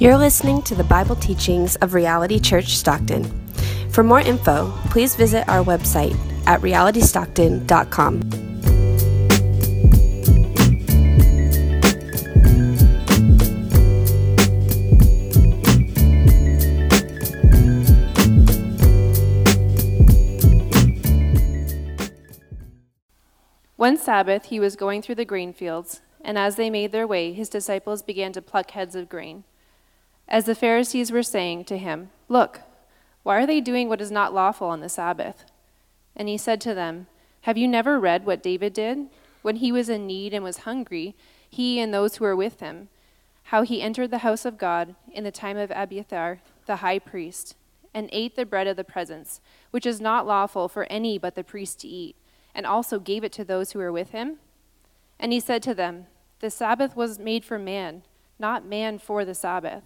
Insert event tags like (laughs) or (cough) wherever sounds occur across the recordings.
You're listening to the Bible teachings of Reality Church Stockton. For more info, please visit our website at realitystockton.com. One Sabbath he was going through the grain fields, and as they made their way, his disciples began to pluck heads of grain. As the Pharisees were saying to him, Look, why are they doing what is not lawful on the Sabbath? And he said to them, Have you never read what David did? When he was in need and was hungry, he and those who were with him, how he entered the house of God in the time of Abiathar, the high priest, and ate the bread of the presence, which is not lawful for any but the priest to eat, and also gave it to those who were with him? And he said to them, The Sabbath was made for man, not man for the Sabbath.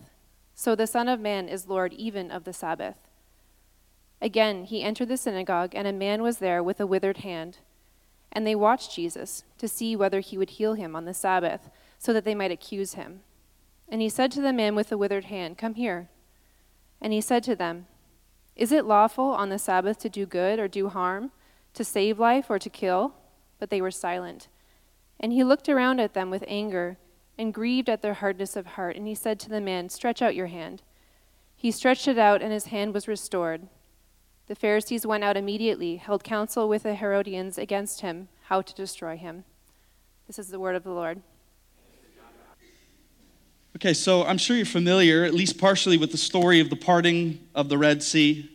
So the Son of Man is Lord even of the Sabbath. Again, he entered the synagogue, and a man was there with a withered hand. And they watched Jesus to see whether he would heal him on the Sabbath, so that they might accuse him. And he said to the man with the withered hand, Come here. And he said to them, Is it lawful on the Sabbath to do good or do harm, to save life or to kill? But they were silent. And he looked around at them with anger and grieved at their hardness of heart. And he said to the man, Stretch out your hand. He stretched it out, and his hand was restored. The Pharisees went out immediately, held counsel with the Herodians against him, how to destroy him. This is the word of the Lord. Okay, so I'm sure you're familiar, at least partially, with the story of the parting of the Red Sea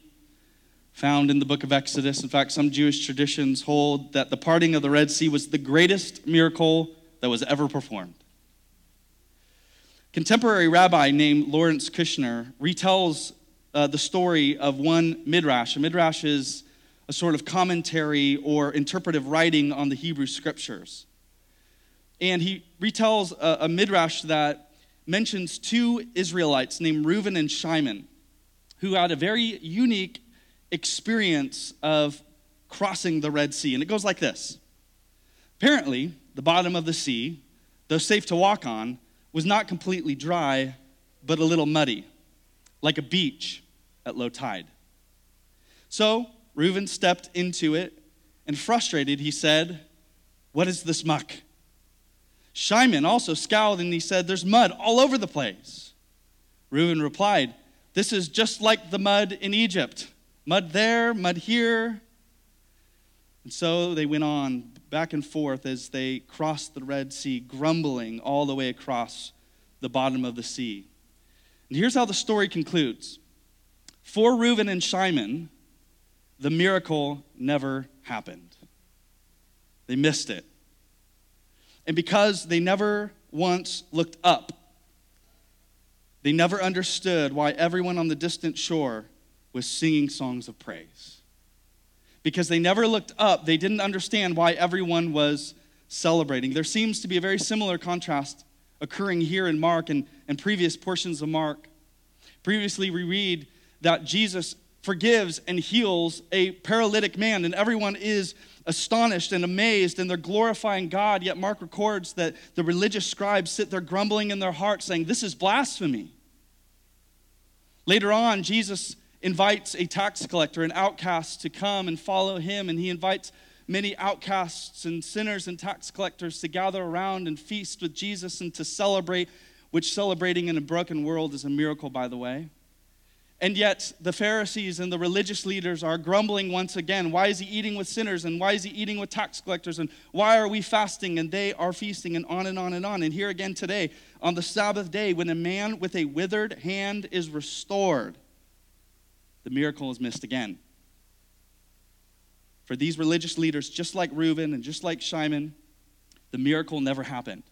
found in the book of Exodus. In fact, some Jewish traditions hold that the parting of the Red Sea was the greatest miracle that was ever performed. Contemporary rabbi named Lawrence Kushner retells uh, the story of one midrash. A midrash is a sort of commentary or interpretive writing on the Hebrew scriptures. And he retells a, a midrash that mentions two Israelites named Reuben and Shimon, who had a very unique experience of crossing the Red Sea. And it goes like this Apparently, the bottom of the sea, though safe to walk on, was not completely dry, but a little muddy, like a beach at low tide. So Reuben stepped into it, and frustrated, he said, What is this muck? Shimon also scowled and he said, There's mud all over the place. Reuben replied, This is just like the mud in Egypt mud there, mud here. And so they went on back and forth as they crossed the Red Sea, grumbling all the way across the bottom of the sea. And here's how the story concludes For Reuben and Shimon, the miracle never happened. They missed it. And because they never once looked up, they never understood why everyone on the distant shore was singing songs of praise because they never looked up, they didn't understand why everyone was celebrating. There seems to be a very similar contrast occurring here in Mark and, and previous portions of Mark. Previously, we read that Jesus forgives and heals a paralytic man, and everyone is astonished and amazed, and they're glorifying God. Yet, Mark records that the religious scribes sit there grumbling in their hearts, saying, This is blasphemy. Later on, Jesus invites a tax collector, an outcast, to come and follow him. And he invites many outcasts and sinners and tax collectors to gather around and feast with Jesus and to celebrate, which celebrating in a broken world is a miracle, by the way. And yet, the Pharisees and the religious leaders are grumbling once again. Why is he eating with sinners? And why is he eating with tax collectors? And why are we fasting? And they are feasting, and on and on and on. And here again today, on the Sabbath day, when a man with a withered hand is restored, the miracle is missed again. For these religious leaders, just like Reuben and just like Shimon, the miracle never happened.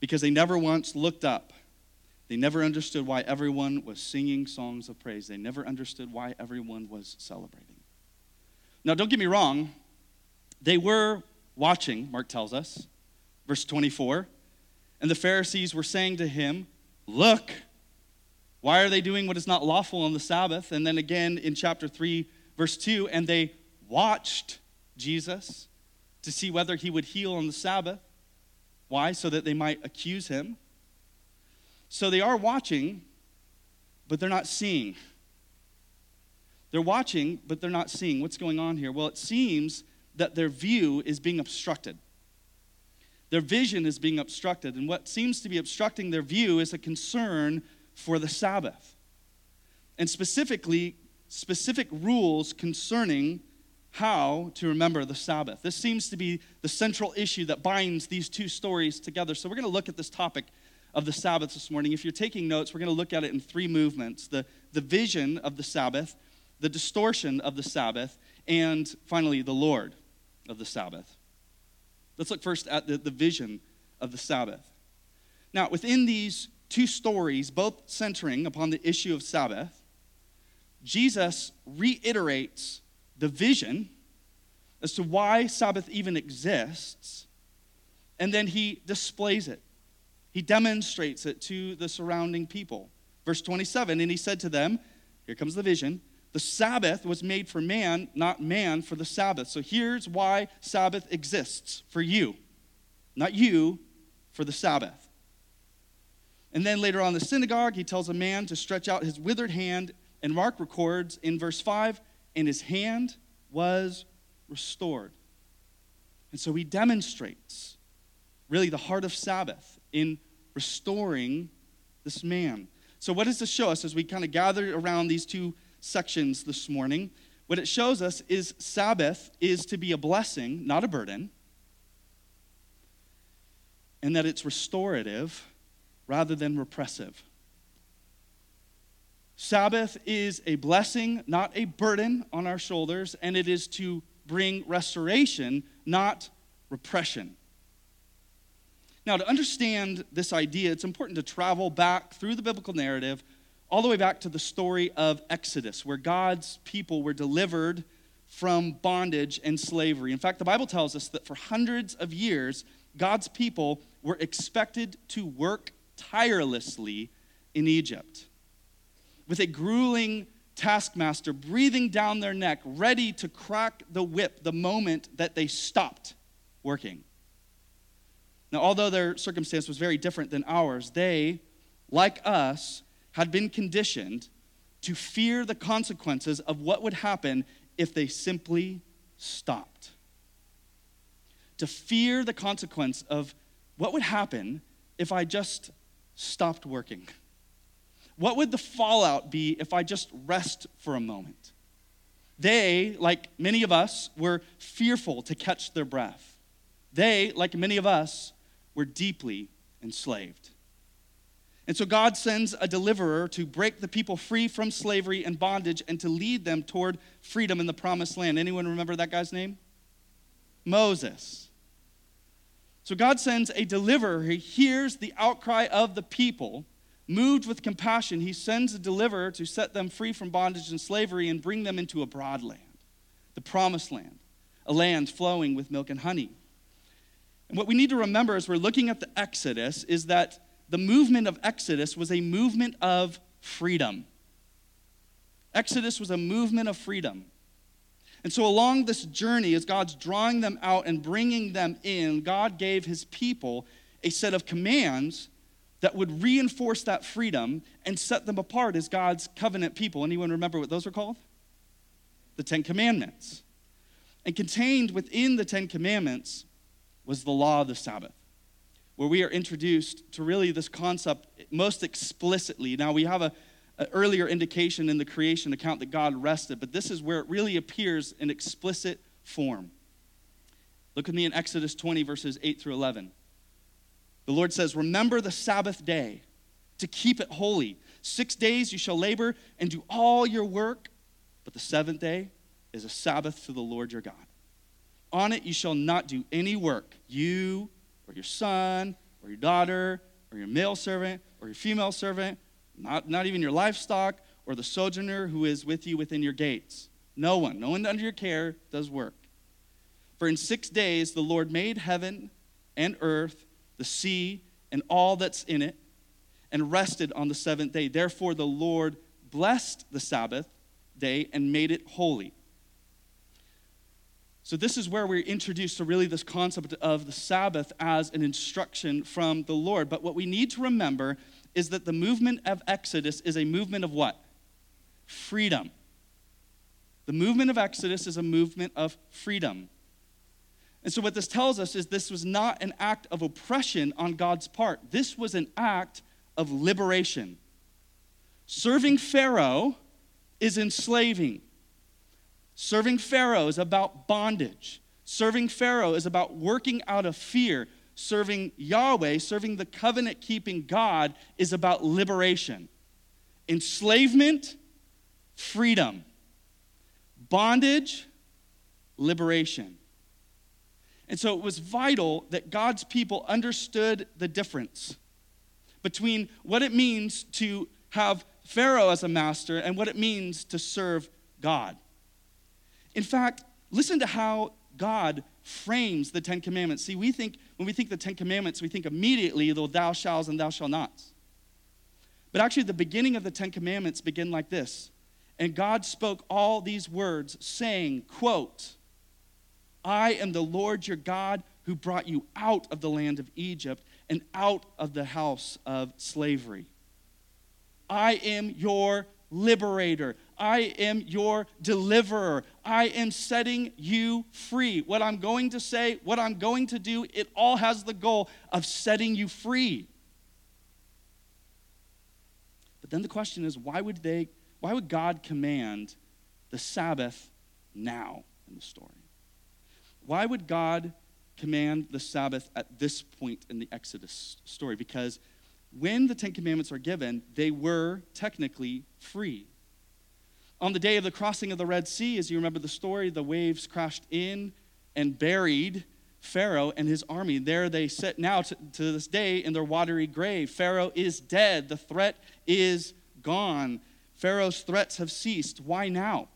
Because they never once looked up. They never understood why everyone was singing songs of praise. They never understood why everyone was celebrating. Now, don't get me wrong, they were watching, Mark tells us, verse 24, and the Pharisees were saying to him, Look, why are they doing what is not lawful on the Sabbath? And then again in chapter 3, verse 2, and they watched Jesus to see whether he would heal on the Sabbath. Why? So that they might accuse him. So they are watching, but they're not seeing. They're watching, but they're not seeing. What's going on here? Well, it seems that their view is being obstructed. Their vision is being obstructed. And what seems to be obstructing their view is a concern for the Sabbath. And specifically, specific rules concerning how to remember the Sabbath. This seems to be the central issue that binds these two stories together. So, we're going to look at this topic of the Sabbath this morning. If you're taking notes, we're going to look at it in three movements the, the vision of the Sabbath, the distortion of the Sabbath, and finally, the Lord of the Sabbath. Let's look first at the, the vision of the Sabbath. Now, within these two stories, both centering upon the issue of Sabbath, Jesus reiterates the vision as to why Sabbath even exists, and then he displays it. He demonstrates it to the surrounding people. Verse 27 And he said to them, Here comes the vision. The Sabbath was made for man, not man for the Sabbath. So here's why Sabbath exists for you, not you for the Sabbath. And then later on in the synagogue, he tells a man to stretch out his withered hand, and Mark records in verse 5 and his hand was restored. And so he demonstrates really the heart of Sabbath in restoring this man. So, what does this show us as we kind of gather around these two sections this morning? What it shows us is Sabbath is to be a blessing, not a burden, and that it's restorative rather than repressive. Sabbath is a blessing, not a burden on our shoulders, and it is to bring restoration, not repression. Now, to understand this idea, it's important to travel back through the biblical narrative, all the way back to the story of Exodus, where God's people were delivered from bondage and slavery. In fact, the Bible tells us that for hundreds of years, God's people were expected to work tirelessly in Egypt with a grueling taskmaster breathing down their neck, ready to crack the whip the moment that they stopped working. Now, although their circumstance was very different than ours, they, like us, had been conditioned to fear the consequences of what would happen if they simply stopped. To fear the consequence of what would happen if I just stopped working. What would the fallout be if I just rest for a moment? They, like many of us, were fearful to catch their breath. They, like many of us, were deeply enslaved. And so God sends a deliverer to break the people free from slavery and bondage and to lead them toward freedom in the promised land. Anyone remember that guy's name? Moses. So God sends a deliverer. He hears the outcry of the people Moved with compassion, he sends a deliverer to set them free from bondage and slavery and bring them into a broad land, the promised land, a land flowing with milk and honey. And what we need to remember as we're looking at the Exodus is that the movement of Exodus was a movement of freedom. Exodus was a movement of freedom. And so, along this journey, as God's drawing them out and bringing them in, God gave his people a set of commands that would reinforce that freedom and set them apart as God's covenant people. Anyone remember what those were called? The Ten Commandments. And contained within the Ten Commandments was the law of the Sabbath, where we are introduced to really this concept most explicitly. Now, we have a, an earlier indication in the creation account that God rested, but this is where it really appears in explicit form. Look with me in Exodus 20, verses 8 through 11. The Lord says, Remember the Sabbath day to keep it holy. Six days you shall labor and do all your work, but the seventh day is a Sabbath to the Lord your God. On it you shall not do any work, you or your son or your daughter or your male servant or your female servant, not, not even your livestock or the sojourner who is with you within your gates. No one, no one under your care does work. For in six days the Lord made heaven and earth the sea, and all that's in it, and rested on the seventh day. Therefore, the Lord blessed the Sabbath day and made it holy. So, this is where we're introduced to really this concept of the Sabbath as an instruction from the Lord. But what we need to remember is that the movement of Exodus is a movement of what? Freedom. The movement of Exodus is a movement of freedom. And so, what this tells us is this was not an act of oppression on God's part, this was an act of liberation. Serving Pharaoh is enslaving. Serving Pharaoh is about bondage. Serving Pharaoh is about working out of fear. Serving Yahweh, serving the covenant keeping God, is about liberation. Enslavement, freedom. Bondage, liberation. And so it was vital that God's people understood the difference between what it means to have Pharaoh as a master and what it means to serve God. In fact, listen to how God frames the Ten Commandments. See, we think, when we think the Ten Commandments, we think immediately the thou shalt and thou shalt nots. But actually, the beginning of the Ten Commandments begin like this. And God spoke all these words, saying, quote, I am the Lord your God who brought you out of the land of Egypt and out of the house of slavery. I am your liberator. I am your deliverer. I am setting you free. What I'm going to say, what I'm going to do, it all has the goal of setting you free. But then the question is why would they why would God command the Sabbath now in the story? Why would God command the Sabbath at this point in the Exodus story? Because when the Ten Commandments are given, they were technically free. On the day of the crossing of the Red Sea, as you remember the story, the waves crashed in and buried Pharaoh and his army. There they sit now to, to this day in their watery grave. Pharaoh is dead. The threat is gone. Pharaoh's threats have ceased. Why now?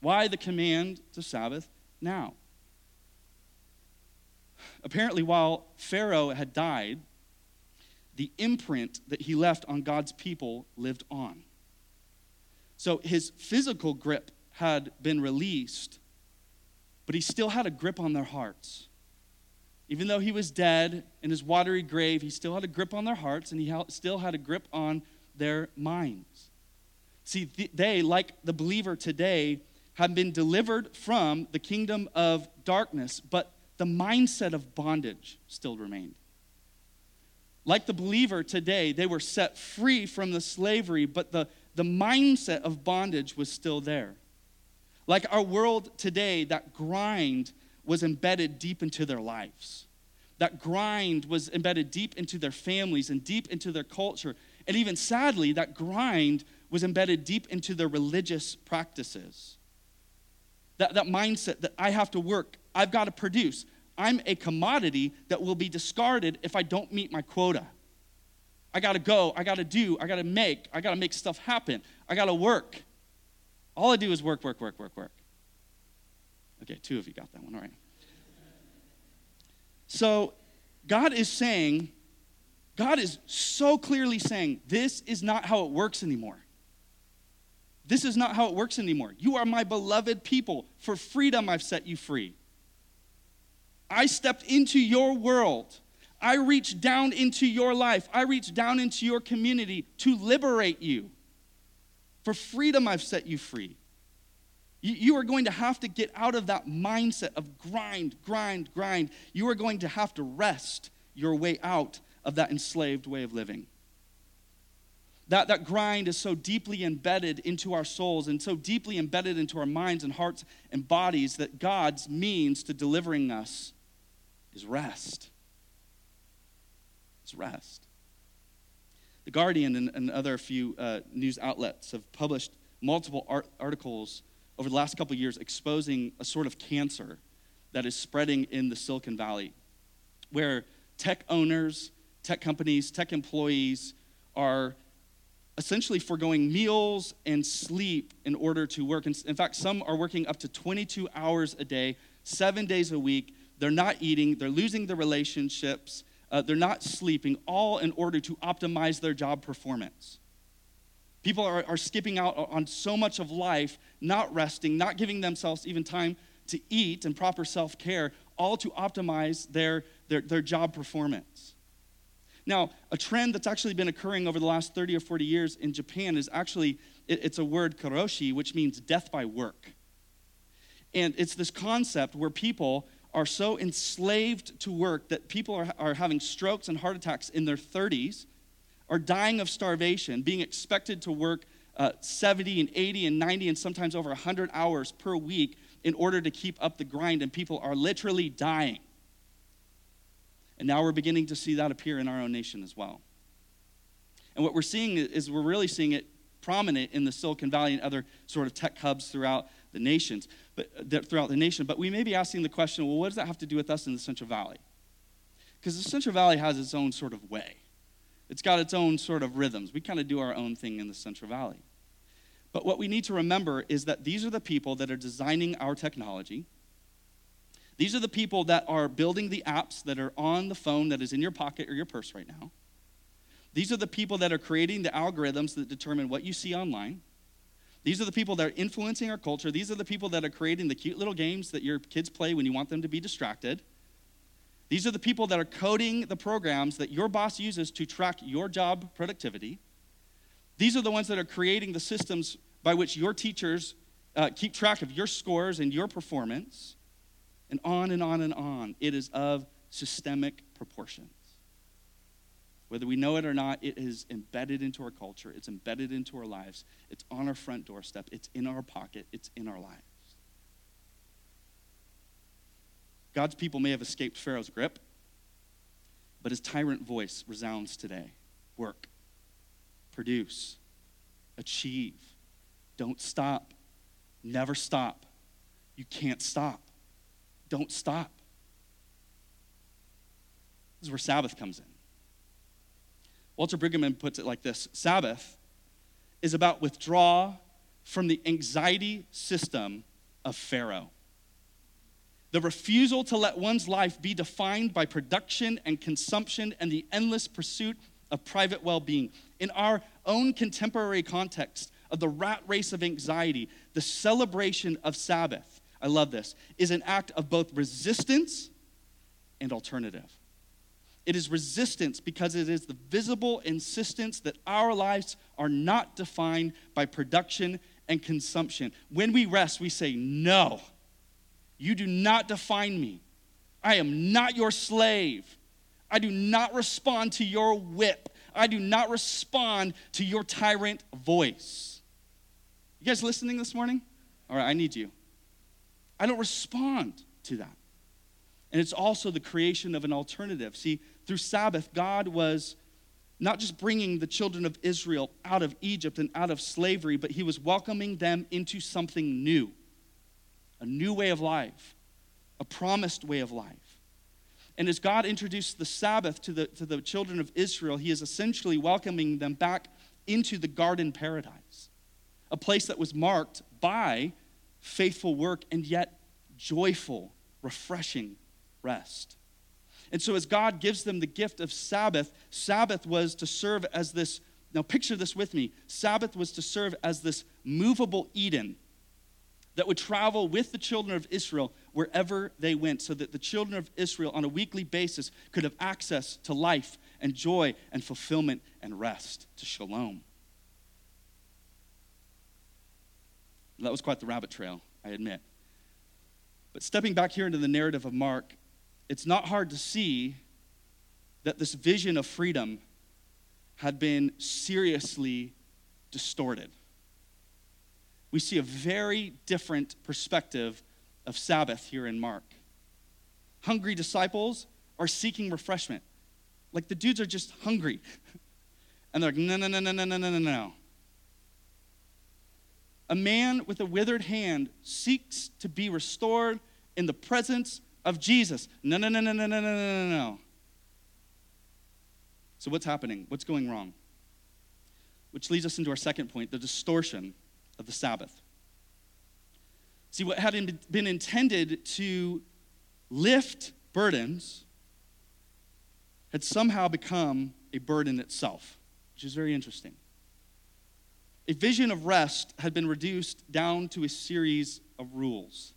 Why the command to Sabbath now? Apparently, while Pharaoh had died, the imprint that he left on God's people lived on. So his physical grip had been released, but he still had a grip on their hearts. Even though he was dead in his watery grave, he still had a grip on their hearts and he still had a grip on their minds. See, they, like the believer today, have been delivered from the kingdom of darkness, but the mindset of bondage still remained. Like the believer today, they were set free from the slavery, but the, the mindset of bondage was still there. Like our world today, that grind was embedded deep into their lives. That grind was embedded deep into their families and deep into their culture. And even sadly, that grind was embedded deep into their religious practices that, that mindset that I have to work, I've got to produce. I'm a commodity that will be discarded if I don't meet my quota. I got to go, I got to do, I got to make, I got to make stuff happen, I got to work. All I do is work, work, work, work, work. Okay, two of you got that one, all right. So, God is saying, God is so clearly saying, this is not how it works anymore. This is not how it works anymore. You are my beloved people. For freedom, I've set you free. I stepped into your world. I reach down into your life. I reach down into your community to liberate you. For freedom, I've set you free. You are going to have to get out of that mindset of grind, grind, grind. You are going to have to rest your way out of that enslaved way of living. That, that grind is so deeply embedded into our souls and so deeply embedded into our minds and hearts and bodies that God's means to delivering us is rest. Rest. The Guardian and, and other few uh, news outlets have published multiple art- articles over the last couple years exposing a sort of cancer that is spreading in the Silicon Valley, where tech owners, tech companies, tech employees are essentially foregoing meals and sleep in order to work. In fact, some are working up to 22 hours a day, seven days a week. They're not eating, they're losing their relationships, uh, they're not sleeping, all in order to optimize their job performance. People are, are skipping out on so much of life, not resting, not giving themselves even time to eat and proper self care, all to optimize their, their, their job performance. Now, a trend that's actually been occurring over the last 30 or 40 years in Japan is actually, it, it's a word karoshi, which means death by work. And it's this concept where people are so enslaved to work that people are, are having strokes and heart attacks in their 30s, are dying of starvation, being expected to work uh, 70 and 80 and 90 and sometimes over 100 hours per week in order to keep up the grind, and people are literally dying. And now we're beginning to see that appear in our own nation as well. And what we're seeing is we're really seeing it prominent in the Silicon Valley and other sort of tech hubs throughout the nations, but uh, throughout the nation. But we may be asking the question, well, what does that have to do with us in the Central Valley? Because the Central Valley has its own sort of way. It's got its own sort of rhythms. We kind of do our own thing in the Central Valley. But what we need to remember is that these are the people that are designing our technology. These are the people that are building the apps that are on the phone that is in your pocket or your purse right now. These are the people that are creating the algorithms that determine what you see online. These are the people that are influencing our culture. These are the people that are creating the cute little games that your kids play when you want them to be distracted. These are the people that are coding the programs that your boss uses to track your job productivity. These are the ones that are creating the systems by which your teachers uh, keep track of your scores and your performance, and on and on and on. It is of systemic proportions. Whether we know it or not, it is embedded into our culture, it's embedded into our lives, it's on our front doorstep, it's in our pocket, it's in our lives. God's people may have escaped Pharaoh's grip, but his tyrant voice resounds today. Work, produce, achieve. Don't stop. Never stop. You can't stop. Don't stop. This is where Sabbath comes in. Walter Brueggemann puts it like this Sabbath is about withdraw from the anxiety system of Pharaoh. The refusal to let one's life be defined by production and consumption and the endless pursuit of private well being. In our own contemporary context of the rat race of anxiety, the celebration of Sabbath, I love this, is an act of both resistance and alternative. It is resistance because it is the visible insistence that our lives are not defined by production and consumption. When we rest, we say, No, you do not define me. I am not your slave. I do not respond to your whip. I do not respond to your tyrant voice. You guys listening this morning? All right, I need you. I don't respond to that. And it's also the creation of an alternative. See, through Sabbath, God was not just bringing the children of Israel out of Egypt and out of slavery, but He was welcoming them into something new a new way of life, a promised way of life. And as God introduced the Sabbath to the, to the children of Israel, He is essentially welcoming them back into the garden paradise, a place that was marked by faithful work and yet joyful, refreshing rest. And so, as God gives them the gift of Sabbath, Sabbath was to serve as this. Now, picture this with me. Sabbath was to serve as this movable Eden that would travel with the children of Israel wherever they went, so that the children of Israel on a weekly basis could have access to life and joy and fulfillment and rest, to shalom. That was quite the rabbit trail, I admit. But stepping back here into the narrative of Mark, it's not hard to see that this vision of freedom had been seriously distorted we see a very different perspective of Sabbath here in Mark. Hungry disciples are seeking refreshment. Like the dudes are just hungry. (laughs) And they're like, no, no, no, no, no, no, no, no. A man with a withered hand seeks to be restored in the presence of Jesus. No, no, no, no, no, no, no, no, no. So, what's happening? What's going wrong? Which leads us into our second point the distortion of the Sabbath. See, what had been intended to lift burdens had somehow become a burden itself, which is very interesting. A vision of rest had been reduced down to a series of rules.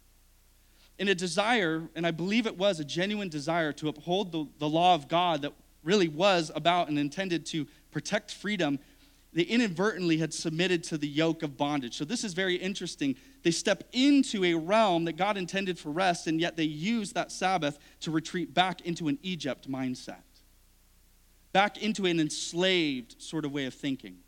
In a desire, and I believe it was a genuine desire to uphold the, the law of God that really was about and intended to protect freedom, they inadvertently had submitted to the yoke of bondage. So this is very interesting. They step into a realm that God intended for rest, and yet they use that Sabbath to retreat back into an Egypt mindset, back into an enslaved sort of way of thinking.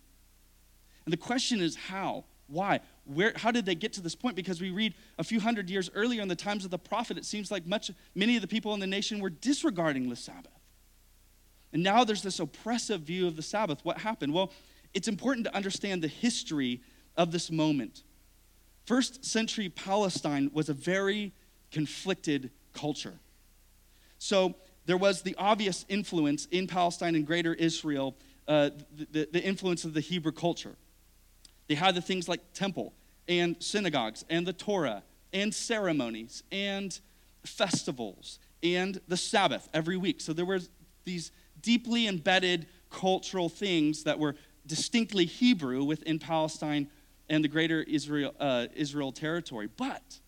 And the question is how? Why? Where, how did they get to this point? Because we read a few hundred years earlier in the times of the prophet, it seems like much, many of the people in the nation were disregarding the Sabbath. And now there's this oppressive view of the Sabbath. What happened? Well, it's important to understand the history of this moment. First century Palestine was a very conflicted culture. So there was the obvious influence in Palestine and greater Israel, uh, the, the influence of the Hebrew culture. They had the things like temple and synagogues and the Torah and ceremonies and festivals and the Sabbath every week. So there were these deeply embedded cultural things that were distinctly Hebrew within Palestine and the greater Israel, uh, Israel territory. But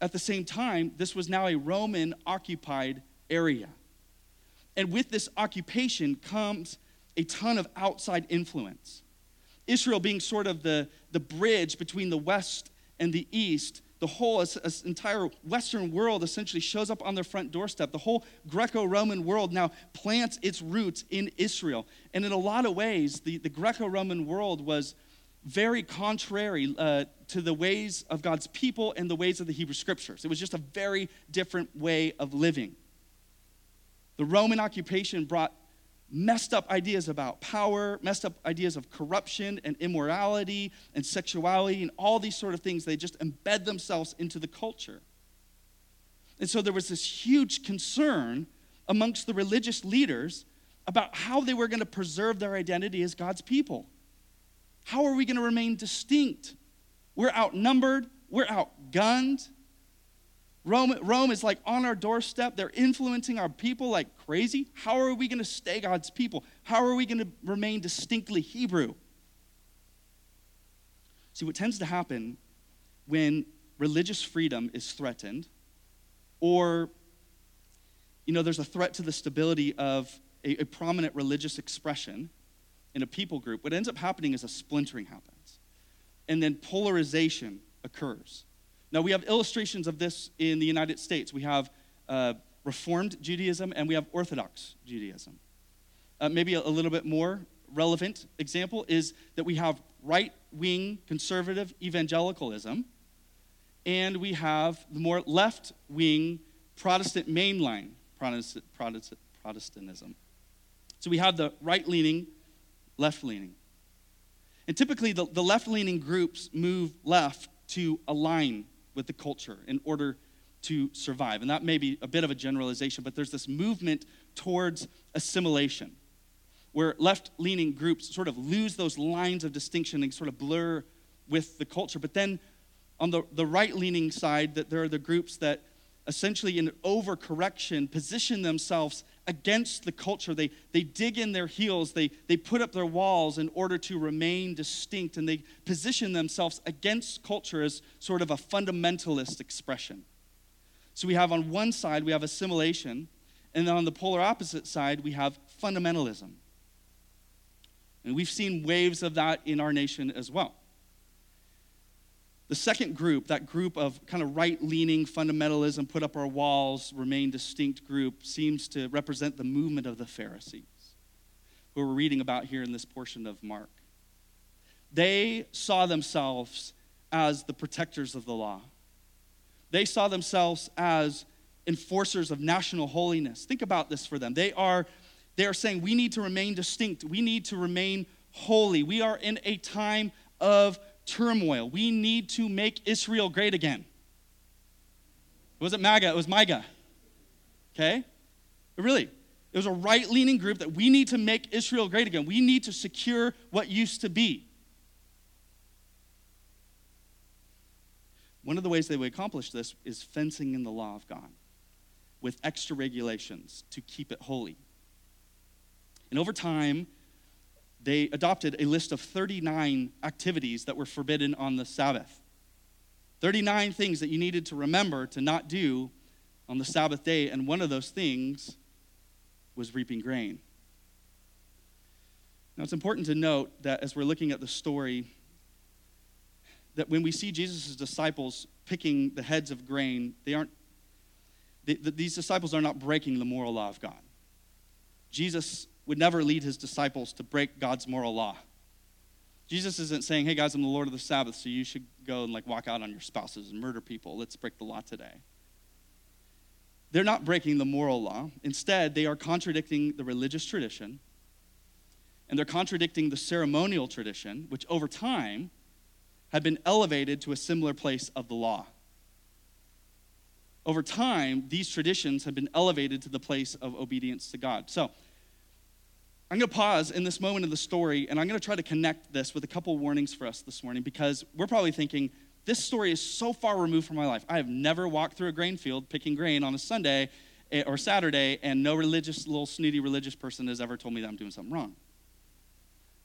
at the same time, this was now a Roman occupied area. And with this occupation comes a ton of outside influence. Israel being sort of the, the bridge between the West and the East the whole entire Western world essentially shows up on their front doorstep. The whole Greco Roman world now plants its roots in Israel. And in a lot of ways, the, the Greco Roman world was very contrary uh, to the ways of God's people and the ways of the Hebrew scriptures. It was just a very different way of living. The Roman occupation brought messed up ideas about power, messed up ideas of corruption and immorality and sexuality and all these sort of things. They just embed themselves into the culture. And so there was this huge concern amongst the religious leaders about how they were going to preserve their identity as God's people. How are we going to remain distinct? We're outnumbered, we're outgunned, Rome, Rome is like on our doorstep. They're influencing our people like crazy. How are we going to stay God's people? How are we going to remain distinctly Hebrew? See, what tends to happen when religious freedom is threatened, or, you know, there's a threat to the stability of a, a prominent religious expression in a people group, what ends up happening is a splintering happens. And then polarization occurs. Now, we have illustrations of this in the United States. We have uh, Reformed Judaism and we have Orthodox Judaism. Uh, maybe a, a little bit more relevant example is that we have right wing conservative evangelicalism and we have the more left wing Protestant mainline Protestant, Protestant, Protestantism. So we have the right leaning, left leaning. And typically, the, the left leaning groups move left to align with the culture in order to survive. And that may be a bit of a generalization, but there's this movement towards assimilation where left leaning groups sort of lose those lines of distinction and sort of blur with the culture. But then on the, the right leaning side, that there are the groups that essentially, in overcorrection, position themselves against the culture. They, they dig in their heels, they, they put up their walls in order to remain distinct, and they position themselves against culture as sort of a fundamentalist expression. So we have on one side, we have assimilation, and then on the polar opposite side, we have fundamentalism. And we've seen waves of that in our nation as well. The second group, that group of kind of right leaning fundamentalism, put up our walls, remain distinct group, seems to represent the movement of the Pharisees, who we're reading about here in this portion of Mark. They saw themselves as the protectors of the law, they saw themselves as enforcers of national holiness. Think about this for them. They are, they are saying, we need to remain distinct, we need to remain holy. We are in a time of turmoil. We need to make Israel great again. It wasn't MAGA, it was MIGA. Okay? really, it was a right leaning group that we need to make Israel great again. We need to secure what used to be. One of the ways they would accomplish this is fencing in the law of God with extra regulations to keep it holy. And over time, they adopted a list of 39 activities that were forbidden on the Sabbath. 39 things that you needed to remember to not do on the Sabbath day, and one of those things was reaping grain. Now, it's important to note that as we're looking at the story, that when we see Jesus' disciples picking the heads of grain, they aren't, they, the, these disciples are not breaking the moral law of God. Jesus would never lead his disciples to break God's moral law. Jesus isn't saying, hey guys, I'm the Lord of the Sabbath, so you should go and like walk out on your spouses and murder people. Let's break the law today. They're not breaking the moral law. Instead, they are contradicting the religious tradition and they're contradicting the ceremonial tradition, which over time had been elevated to a similar place of the law. Over time, these traditions have been elevated to the place of obedience to God. So, I'm going to pause in this moment of the story and I'm going to try to connect this with a couple warnings for us this morning because we're probably thinking, this story is so far removed from my life. I have never walked through a grain field picking grain on a Sunday eh, or Saturday, and no religious, little snooty religious person has ever told me that I'm doing something wrong.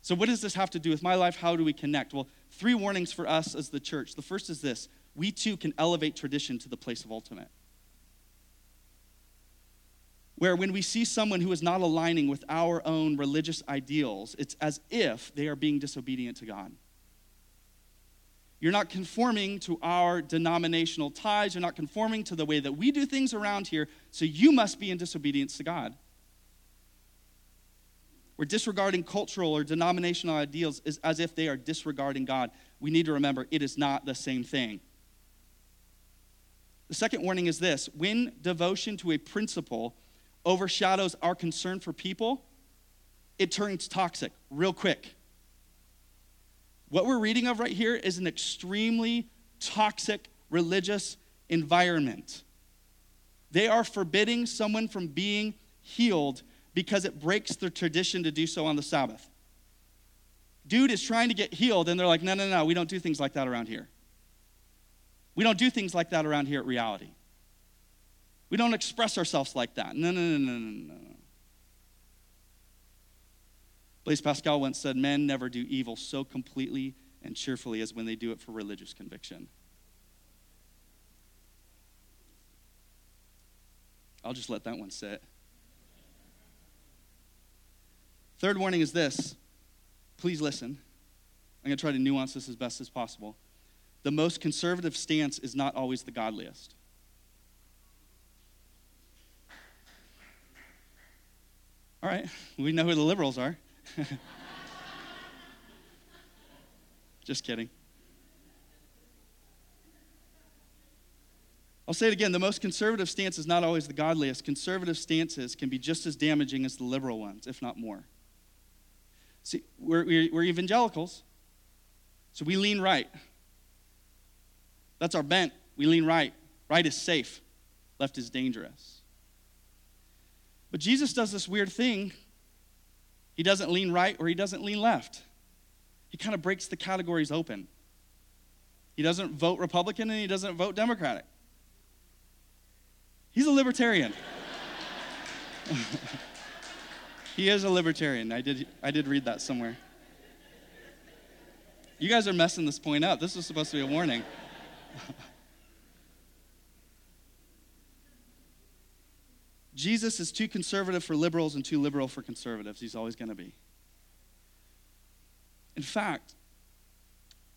So, what does this have to do with my life? How do we connect? Well, three warnings for us as the church. The first is this we too can elevate tradition to the place of ultimate. Where when we see someone who is not aligning with our own religious ideals, it's as if they are being disobedient to God. You're not conforming to our denominational ties. You're not conforming to the way that we do things around here, so you must be in disobedience to God. We're disregarding cultural or denominational ideals is as if they are disregarding God. We need to remember it is not the same thing. The second warning is this when devotion to a principle overshadows our concern for people, it turns toxic real quick. What we're reading of right here is an extremely toxic religious environment. They are forbidding someone from being healed because it breaks the tradition to do so on the Sabbath. Dude is trying to get healed, and they're like, no, no, no, we don't do things like that around here. We don't do things like that around here at reality. We don't express ourselves like that. No, no, no, no, no, no. Blaise Pascal once said, Men never do evil so completely and cheerfully as when they do it for religious conviction. I'll just let that one sit. Third warning is this please listen. I'm going to try to nuance this as best as possible. The most conservative stance is not always the godliest. All right, we know who the liberals are. (laughs) Just kidding. I'll say it again the most conservative stance is not always the godliest. Conservative stances can be just as damaging as the liberal ones, if not more. See, we're, we're, evangelicals, so we lean right. That's our bent. We lean right. Right is safe, left is dangerous. But Jesus does this weird thing. He doesn't lean right or he doesn't lean left. He kind of breaks the categories open. He doesn't vote Republican and he doesn't vote Democratic. He's a libertarian. (laughs) He is a libertarian. I did, I did read that somewhere. You guys are messing this point up. This was supposed to be a warning. (laughs) Jesus is too conservative for liberals and too liberal for conservatives. He's always going to be. In fact,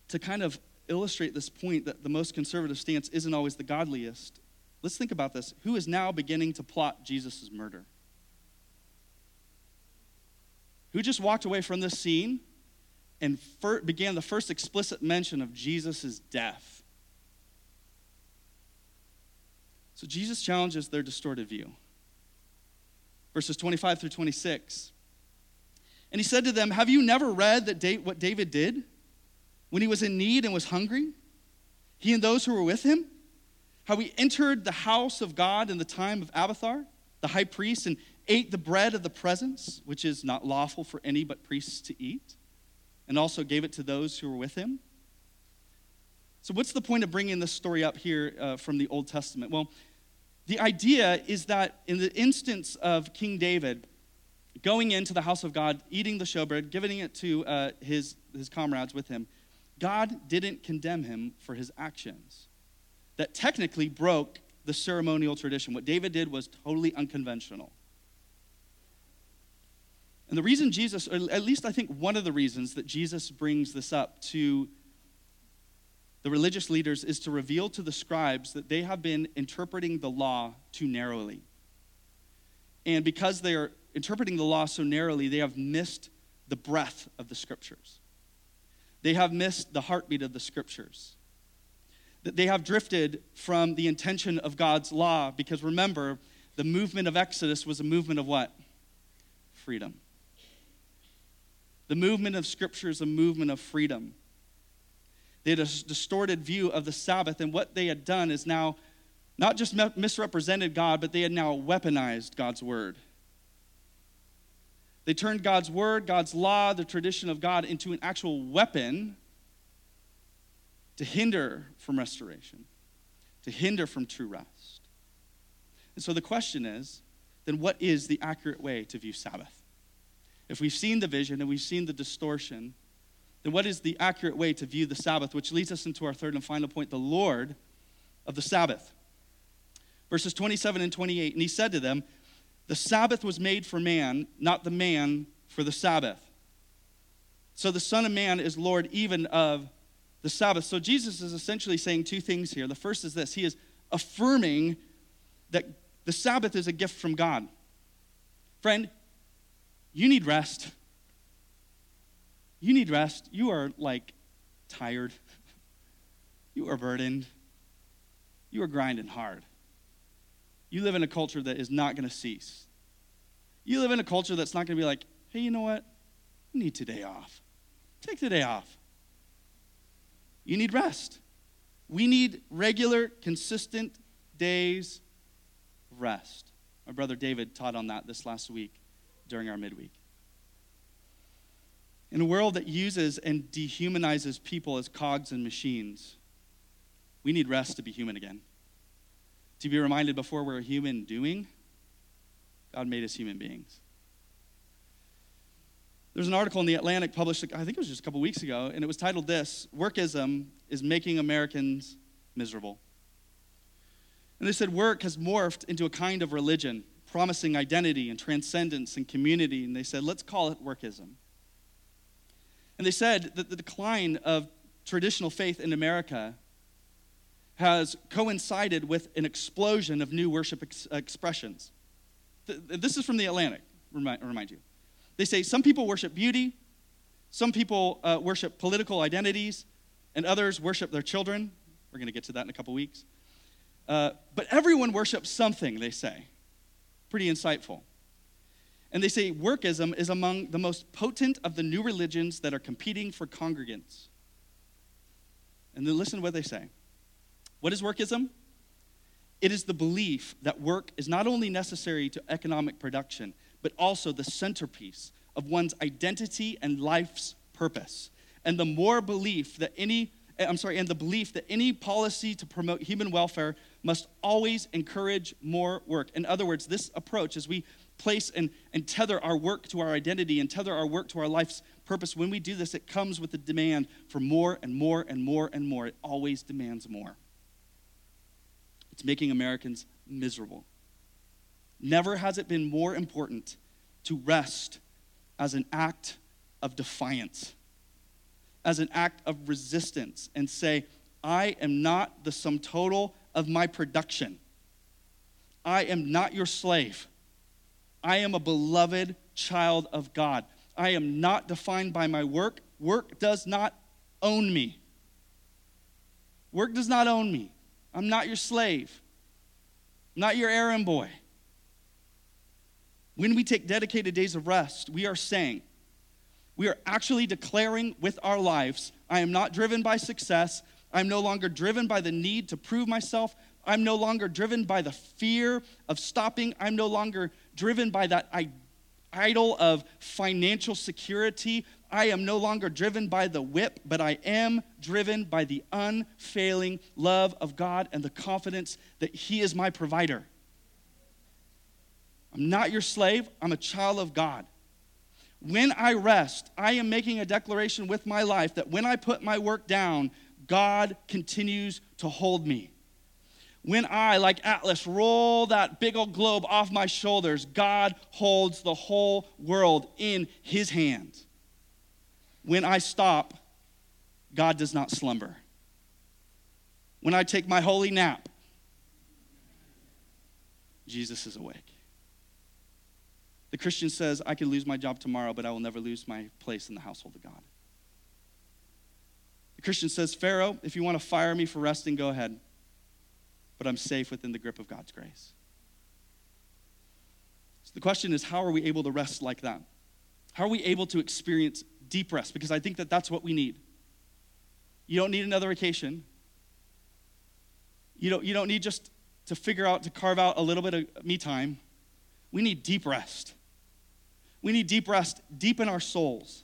to kind of illustrate this point that the most conservative stance isn't always the godliest, let's think about this. Who is now beginning to plot Jesus' murder? who just walked away from this scene and fir- began the first explicit mention of Jesus' death. So Jesus challenges their distorted view. Verses 25 through 26. And he said to them, Have you never read that da- what David did when he was in need and was hungry? He and those who were with him? How he entered the house of God in the time of Abiathar, the high priest, and ate the bread of the presence, which is not lawful for any but priests to eat, and also gave it to those who were with him. So, what's the point of bringing this story up here uh, from the Old Testament? Well, the idea is that in the instance of King David going into the house of God, eating the showbread, giving it to uh, his, his comrades with him, God didn't condemn him for his actions. That technically broke the ceremonial tradition. What David did was totally unconventional. And the reason Jesus, or at least I think one of the reasons that Jesus brings this up to the religious leaders, is to reveal to the scribes that they have been interpreting the law too narrowly. And because they are interpreting the law so narrowly, they have missed the breadth of the scriptures. They have missed the heartbeat of the scriptures. That they have drifted from the intention of God's law because remember, the movement of Exodus was a movement of what? Freedom. The movement of Scripture is a movement of freedom. They had a distorted view of the Sabbath, and what they had done is now not just misrepresented God, but they had now weaponized God's word. They turned God's word, God's law, the tradition of God into an actual weapon to hinder from restoration, to hinder from true rest. And so the question is then what is the accurate way to view Sabbath? If we've seen the vision and we've seen the distortion, then what is the accurate way to view the Sabbath? Which leads us into our third and final point the Lord of the Sabbath. Verses 27 and 28. And he said to them, The Sabbath was made for man, not the man for the Sabbath. So the Son of Man is Lord even of the Sabbath. So Jesus is essentially saying two things here. The first is this He is affirming that the Sabbath is a gift from God. Friend, you need rest. You need rest. You are like tired. (laughs) You are burdened. You are grinding hard. You live in a culture that is not going to cease. You live in a culture that's not going to be like, hey, you know what? You need today off. Take the day off. You need rest. We need regular, consistent days rest. My brother David taught on that this last week during our midweek. In a world that uses and dehumanizes people as cogs and machines, we need rest to be human again. To be reminded before we're a human doing, God made us human beings. There's an article in The Atlantic published, I think it was just a couple weeks ago, and it was titled This Workism is Making Americans Miserable. And they said work has morphed into a kind of religion, promising identity and transcendence and community. And they said, let's call it workism. And they said that the decline of traditional faith in America has coincided with an explosion of new worship ex- expressions. This is from the Atlantic, remind, remind, you. They say some people worship beauty, some people uh, worship political identities, and others worship their children. We're going to get to that in a couple weeks. Uh, but everyone worships something, they say. Pretty insightful. And they say workism is among the most potent of the new religions that are competing for congregants. And then listen to what they say. What is workism? It is the belief that work is not only necessary to economic production, but also the centerpiece of one's identity and life's purpose. And the more belief that any, eh, I'm sorry, and the belief that any policy to promote human welfare must always encourage more work. In other words, this approach, as we place and, and tether our work to our identity and tether our work to our life's purpose, when we do this, it comes with a demand for more and more and more and more. It always demands more. It's making Americans miserable. Never has it been more important to rest as an act of defiance, as an act of resistance, and say, I am not the sum total of my production. I am not your slave. I am a beloved child of God. I am not defined by my work. Work does not own me. Work does not own me. I'm not your slave, I'm not your errand boy. When we take dedicated days of rest, we are saying, we are actually declaring with our lives, I am not driven by success. I'm no longer driven by the need to prove myself. I'm no longer driven by the fear of stopping. I'm no longer driven by that idol of financial security. I am no longer driven by the whip, but I am driven by the unfailing love of God and the confidence that He is my provider. I'm not your slave, I'm a child of God. When I rest, I am making a declaration with my life that when I put my work down, God continues to hold me. When I, like Atlas, roll that big old globe off my shoulders, God holds the whole world in his hand. When I stop, God does not slumber. When I take my holy nap, Jesus is awake. The Christian says, I can lose my job tomorrow, but I will never lose my place in the household of God. The Christian says, Pharaoh, if you want to fire me for resting, go ahead. But I'm safe within the grip of God's grace. So the question is, how are we able to rest like that? How are we able to experience deep rest? Because I think that that's what we need. You don't need another vacation. You don't, you don't need just to figure out, to carve out a little bit of me time. We need deep rest. We need deep rest deep in our souls.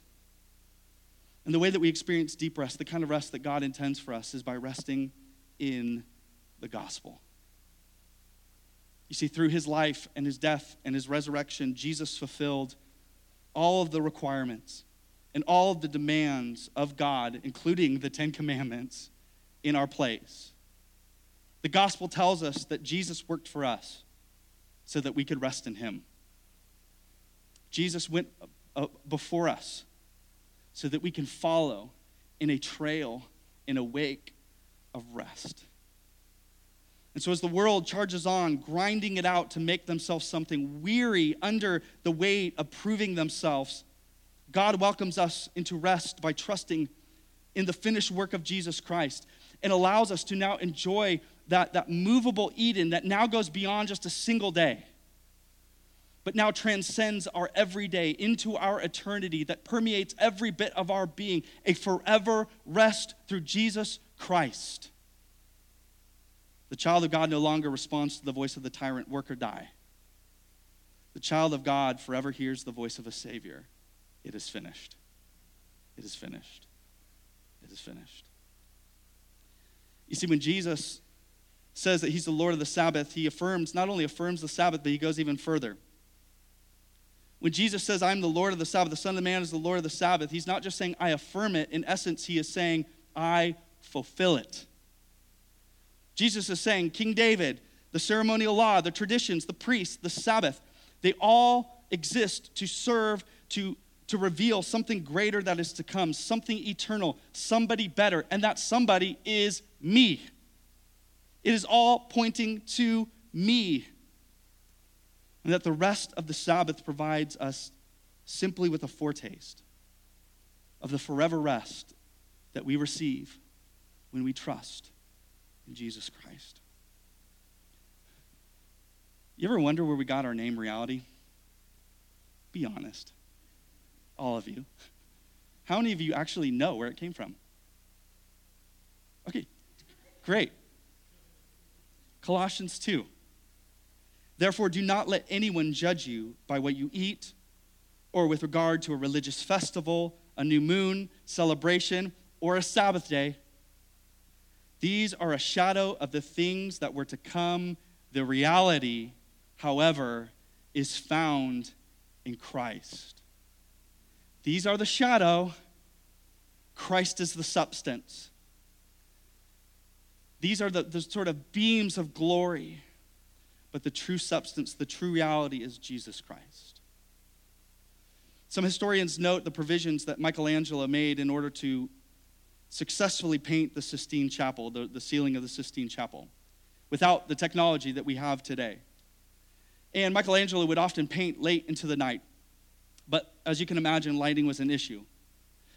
And the way that we experience deep rest, the kind of rest that God intends for us, is by resting in the gospel. You see, through his life and his death and his resurrection, Jesus fulfilled all of the requirements and all of the demands of God, including the Ten Commandments, in our place. The gospel tells us that Jesus worked for us so that we could rest in him. Jesus went uh, before us so that we can follow in a trail, in a wake of rest. And so, as the world charges on, grinding it out to make themselves something weary under the weight of proving themselves, God welcomes us into rest by trusting in the finished work of Jesus Christ and allows us to now enjoy that, that movable Eden that now goes beyond just a single day, but now transcends our everyday into our eternity that permeates every bit of our being, a forever rest through Jesus Christ. The child of God no longer responds to the voice of the tyrant, work or die. The child of God forever hears the voice of a Savior. It is finished. It is finished. It is finished. You see, when Jesus says that he's the Lord of the Sabbath, he affirms, not only affirms the Sabbath, but he goes even further. When Jesus says, I'm the Lord of the Sabbath, the Son of Man is the Lord of the Sabbath, he's not just saying, I affirm it. In essence, he is saying, I fulfill it. Jesus is saying, King David, the ceremonial law, the traditions, the priests, the Sabbath, they all exist to serve, to, to reveal something greater that is to come, something eternal, somebody better, and that somebody is me. It is all pointing to me. And that the rest of the Sabbath provides us simply with a foretaste of the forever rest that we receive when we trust in Jesus Christ. You ever wonder where we got our name reality? Be honest. All of you. How many of you actually know where it came from? Okay, great. Colossians 2. Therefore, do not let anyone judge you by what you eat or with regard to a religious festival, a new moon, celebration, or a Sabbath day. These are a shadow of the things that were to come. The reality, however, is found in Christ. These are the shadow, Christ is the substance. These are the, the sort of beams of glory, but the true substance, the true reality is Jesus Christ. Some historians note the provisions that Michelangelo made in order to successfully paint the Sistine Chapel, the, the ceiling of the Sistine Chapel, without the technology that we have today. And Michelangelo would often paint late into the night. But as you can imagine, lighting was an issue.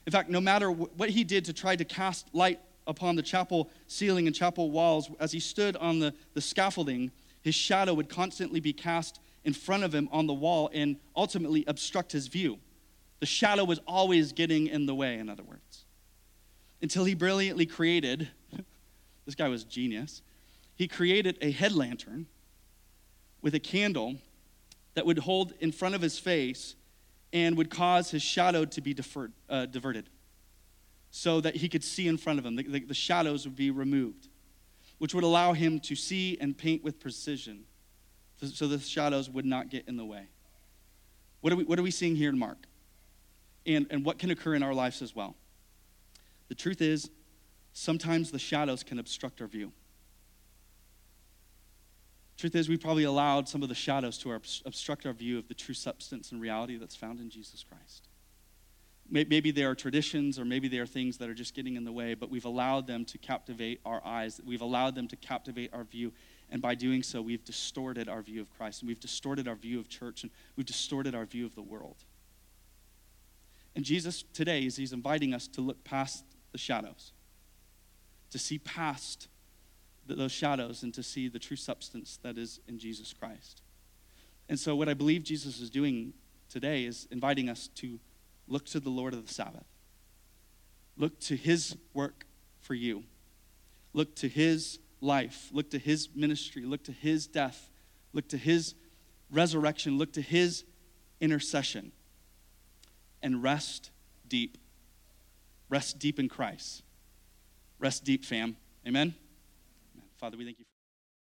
In fact, no matter what he did to try to cast light upon the chapel ceiling and chapel walls, as he stood on the, the scaffolding, his shadow would constantly be cast in front of him on the wall and ultimately obstruct his view. The shadow was always getting in the way, in other words. Until he brilliantly created, (laughs) this guy was genius, he created a head lantern with a candle that would hold in front of his face and would cause his shadow to be deferred, uh, diverted so that he could see in front of him. The, the, the, shadows would be removed, which would allow him to see and paint with precision so the shadows would not get in the way. What are we, what are we seeing here in Mark? And, and what can occur in our lives as well? The truth is, sometimes the shadows can obstruct our view. Truth is, we probably allowed some of the shadows to obstruct our view of the true substance and reality that's found in Jesus Christ. Maybe there are traditions or maybe there are things that are just getting in the way, but we've allowed them to captivate our eyes. We've allowed them to captivate our view. And by doing so, we've distorted our view of Christ, and we've distorted our view of church, and we've distorted our view of the world. And Jesus today is he's inviting us to look past the shadows, to see past those shadows and to see the true substance that is in Jesus Christ. And so, what I believe Jesus is doing today is inviting us to look to the Lord of the Sabbath, look to his work for you, look to his life, look to his ministry, look to his death, look to his resurrection, look to his intercession, and rest deep. Rest deep in Christ. Rest deep, fam. Amen. Father, we thank you.